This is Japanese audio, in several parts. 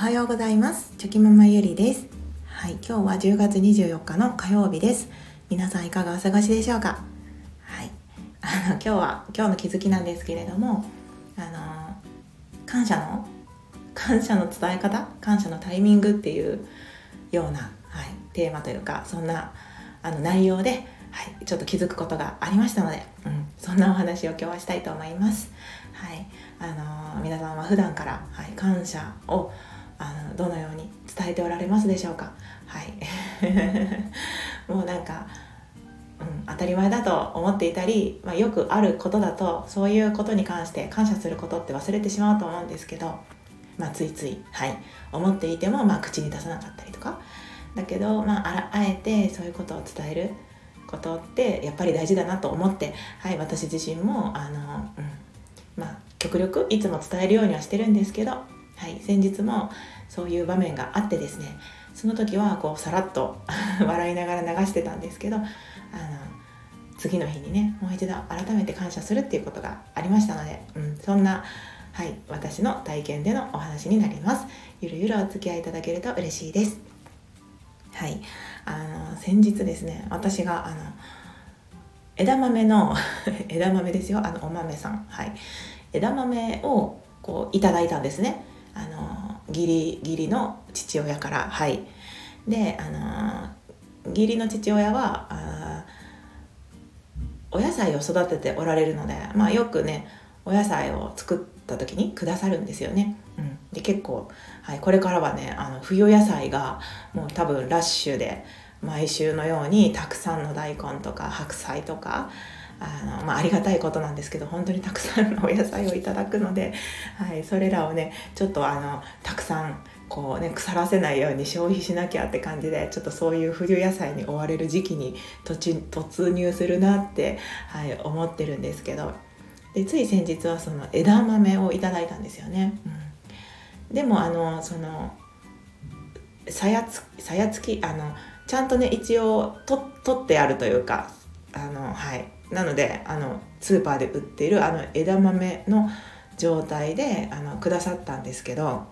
はようございます。チョキママゆりです。はい今日は10月24日の火曜日です。皆さんいかがお過ごしでしょうか？はい。あの今日は今日の気づきなんですけれどもあの感謝の感謝の伝え方？感謝のタイミングっていうような、はい、テーマというかそんなあの内容で、はい、ちょっと気づくことがありましたので、うん、そんなお話を今日はしたいと思います。はい、あの皆さんは普段から、はい、感謝をあのどのように伝えておられますでしょうか？はい。もうなんか、うん、当たり前だと思っていたり、まあ、よくあることだとそういうことに関して感謝することって忘れてしまうと思うんですけど、まあ、ついつい、はい、思っていても、まあ、口に出さなかったりとか。だけど、まあ、あえてそういうことを伝えることってやっぱり大事だなと思って、はい、私自身もあの、うんまあ、極力いつも伝えるようにはしてるんですけどはい、先日もそういう場面があってですねその時はこうさらっと 笑いながら流してたんですけどあの次の日にねもう一度改めて感謝するっていうことがありましたので、うん、そんな、はい、私の体験でのお話になります。ゆるゆるお付き合いいただけると嬉しいです。はいあの先日ですね私があの枝豆の 枝豆ですよあのお豆さん。はい。枝豆をこういただいたんですね。義理義理の父親からはい。であの義理の父親はあお野菜を育てておられるので、まあ、よくねお野菜を作った時にくださるんですよね。うん、で結構、はい、これからはねあの冬野菜がもう多分ラッシュで毎週のようにたくさんの大根とか白菜とかあの、まあ、ありがたいことなんですけど本当にたくさんのお野菜をいただくので、はい、それらをねちょっとあのたくさんこうね腐らせないように消費しなきゃって感じでちょっとそういう冬野菜に追われる時期に突入するなって、はい、思ってるんですけどでつい先日はその枝豆をいただいたんですよね。うん、でもあのそのさやつさやつきあのちゃんとね一応取ってあるというかあのはい。なのであのスーパーで売っているあの枝豆の状態であのくださったんですけど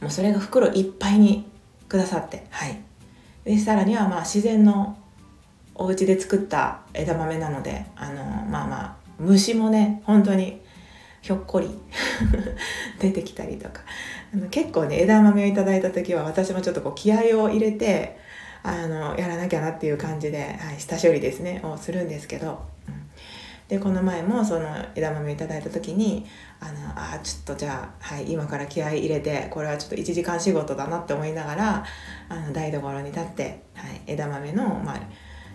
もうそれが袋いっぱいにくださってはい。でさらにはまあ自然のお家で作った枝豆なのであのまあまあ虫もね本当にひょっこり 出てきたりとか。あの結構ね枝豆をいただいた時は私もちょっとこう気合を入れてあのやらなきゃなっていう感じで、はい、下処理ですねをするんですけど、うん、でこの前もその枝豆いただいた時にあのあちょっとじゃあ、はい、今から気合い入れてこれはちょっと1時間仕事だなって思いながらあの台所に立って、はい、枝豆の、まあ、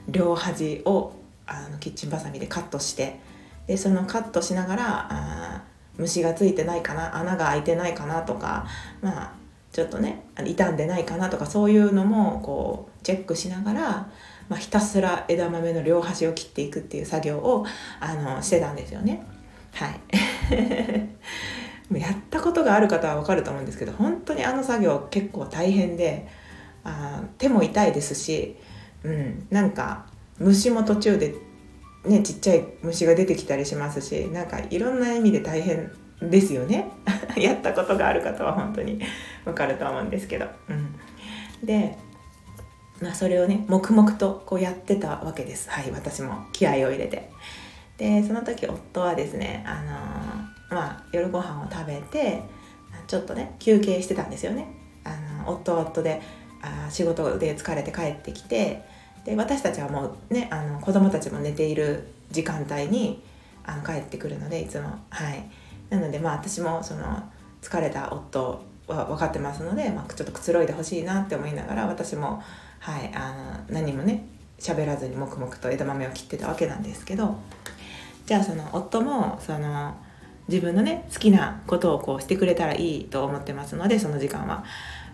両端をあのキッチンバサミでカットしてでそのカットしながらあ虫がついてないかな穴が開いてないかなとかまあちょっとね傷んでないかなとかそういうのもこうチェックしながら、まあ、ひたすら枝豆の両端を切っていくっていう作業をあのしてたんですよね。はい やったことがある方は分かると思うんですけど本当にあの作業結構大変であ手も痛いですし、うん、なんか虫も途中で、ね、ちっちゃい虫が出てきたりしますしなんかいろんな意味で大変ですよね。やったことがある方は本当にわかると思うんですけど、うん、で、まあ、それをね黙々とこうやってたわけです。はい私も気合を入れて。でその時夫はですねあのー、まあ夜ご飯を食べてちょっとね休憩してたんですよね。あの夫は夫であ仕事で疲れて帰ってきてで私たちはもうねあの子供たちも寝ている時間帯にあの帰ってくるのでいつも。はい。なのでまあ私もその疲れた夫は分かってますので、まあ、ちょっとくつろいでほしいなって思いながら私も、はい、あの何もね喋らずに黙々と枝豆を切ってたわけなんですけどじゃあその夫もその自分のね好きなことをこうしてくれたらいいと思ってますのでその時間は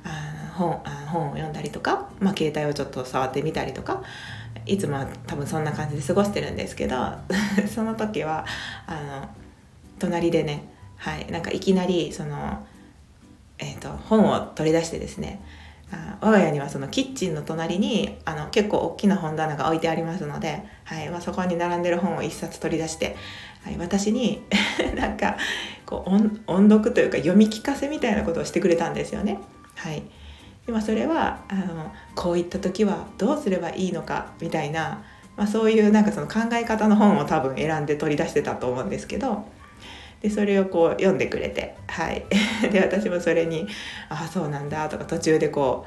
あ本あ本を読んだりとか、まあ、携帯をちょっと触ってみたりとかいつもは多分そんな感じで過ごしてるんですけど その時はあの隣でね、はい、なんかいきなりその、えーと、本を取り出してですねあ我が家にはそのキッチンの隣にあの結構大きな本棚が置いてありますので、はいまあ、そこに並んでる本を一冊取り出して、はい、私に なんかこう音音読というか読み聞かせみたいなことをしてくれたんですよね。はいでもそれはあのこういった時はどうすればいいのかみたいな、まあ、そういうなんかその考え方の本を多分選んで取り出してたと思うんですけどでそれをこう読んでくれてはい。で私もそれに「ああそうなんだ」とか途中でこ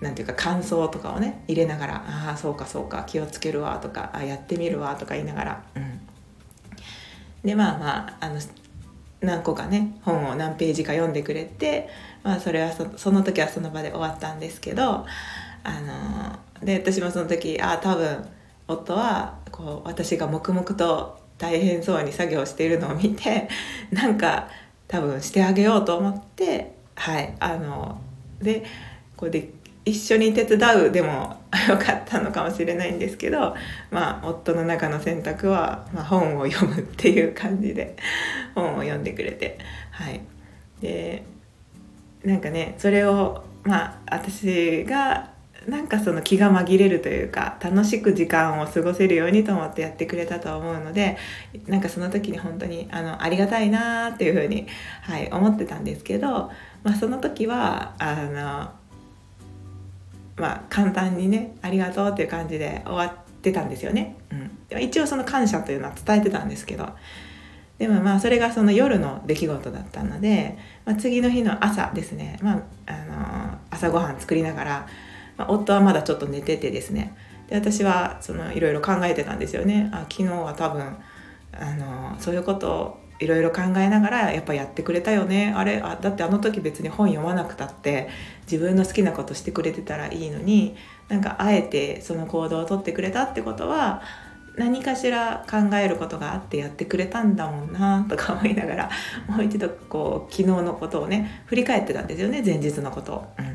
うなんていうか感想とかをね入れながら「ああそうかそうか気をつけるわ」とか「あやってみるわ」とか言いながら、うん、でまあまああの何個かね本を何ページか読んでくれて、まあ、それはその時はその場で終わったんですけどあので私もその時ああ多分夫はこう私が黙々と大変そうに作業しているのを見て なんか多分してあげようと思ってはいあのでこうで一緒に手伝うでも よかったのかもしれないんですけど、まあ、夫の中の選択は、まあ、本を読むっていう感じで 本を読んでくれてはい。でなんかねそれをまあ私がなんかその気が紛れるというか楽しく時間を過ごせるようにと思ってやってくれたと思うのでなんかその時に本当にあのありがたいなっていうふうに、はい、思ってたんですけど、まあ、その時はあのまあ簡単にねありがとうっていう感じで終わってたんですよね、うん、一応その感謝というのは伝えてたんですけどでもまあそれがその夜の出来事だったので、まあ、次の日の朝ですね、まあ、あの朝ごはん作りながら、まあ、夫はまだちょっと寝ててですね。で私はそのいろいろ考えてたんですよね。あ昨日は多分あのそういうことをいろいろ考えながらやっぱやってくれたよね。あれあだってあの時別に本読まなくたって自分の好きなことしてくれてたらいいのになんかあえてその行動をとってくれたってことは何かしら考えることがあってやってくれたんだもんなとか思いながらもう一度こう昨日のことをね振り返ってたんですよね前日のことを。うん。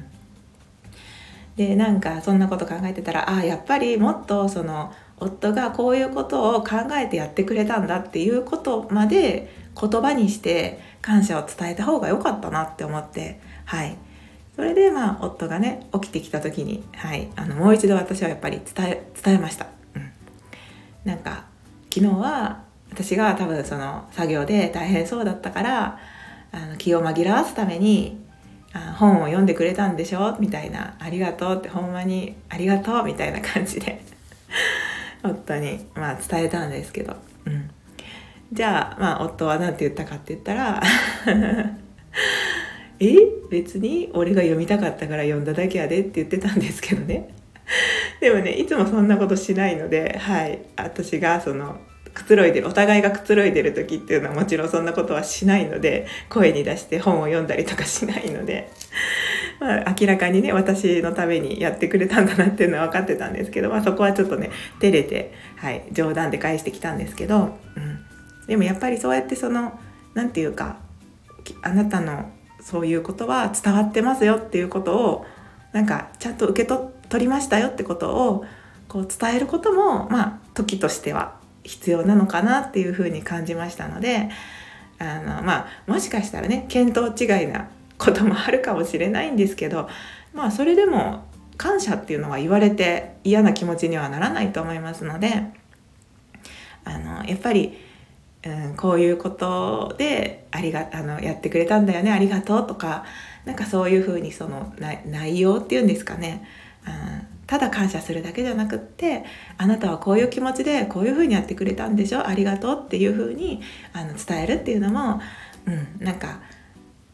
でなんかそんなこと考えてたらああやっぱりもっとその夫がこういうことを考えてやってくれたんだっていうことまで言葉にして感謝を伝えた方が良かったなって思ってはい。それでまあ夫がね起きてきた時に、はい、あのもう一度私はやっぱり伝え伝えました、うん、なんか昨日は私が多分その作業で大変そうだったからあの気を紛らわすためにあ本を読んでくれたんでしょ？みたいな「ありがとう」ってほんまに「ありがとう」みたいな感じで。夫に、まあ、伝えたんですけど、うん、じゃあ、まあ、夫は何て言ったかって言ったら え？別に俺が読みたかったから読んだだけやでって言ってたんですけどね。でもねいつもそんなことしないのではい。私がそのくつろいでるお互いがくつろいでる時っていうのはもちろんそんなことはしないので声に出して本を読んだりとかしないので。まあ、明らかにね私のためにやってくれたんだなっていうのは分かってたんですけど、まあ、そこはちょっとね照れて、はい、冗談で返してきたんですけど、うん、でもやっぱりそうやってその何て言うかあなたのそういうことは伝わってますよっていうことをなんかちゃんと受け取りましたよってことをこう伝えることもまあ時としては必要なのかなっていうふうに感じましたのであのまあもしかしたらね見当違いなこともあるかもしれないんですけどまあそれでも感謝っていうのは言われて嫌な気持ちにはならないと思いますのであのやっぱり、うん、こういうことでありがあのやってくれたんだよねありがとうとかなんかそういうふうにその内容っていうんですかね、うん、ただ感謝するだけじゃなくってあなたはこういう気持ちでこういうふうにやってくれたんでしょありがとうっていうふうにあの伝えるっていうのも、うん、なんか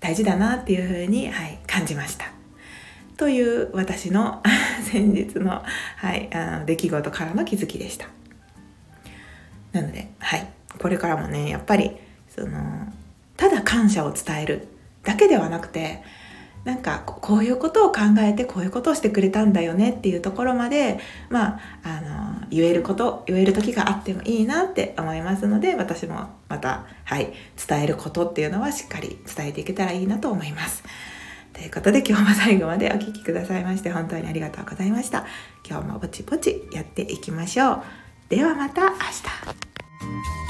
大事だなっていうふうに、はい、感じました。という私の 先日の,、はい、あの出来事からの気づきでした。なので、はい、これからもねやっぱりそのただ感謝を伝えるだけではなくてなんかこういうことを考えてこういうことをしてくれたんだよねっていうところまで、まあ、あの言えること言える時があってもいいなって思いますので私もまた、はい、伝えることっていうのはしっかり伝えていけたらいいなと思います。ということで今日も最後までお聴きくださいまして本当にありがとうございました。今日もぼちぼちやっていきましょう。ではまた明日。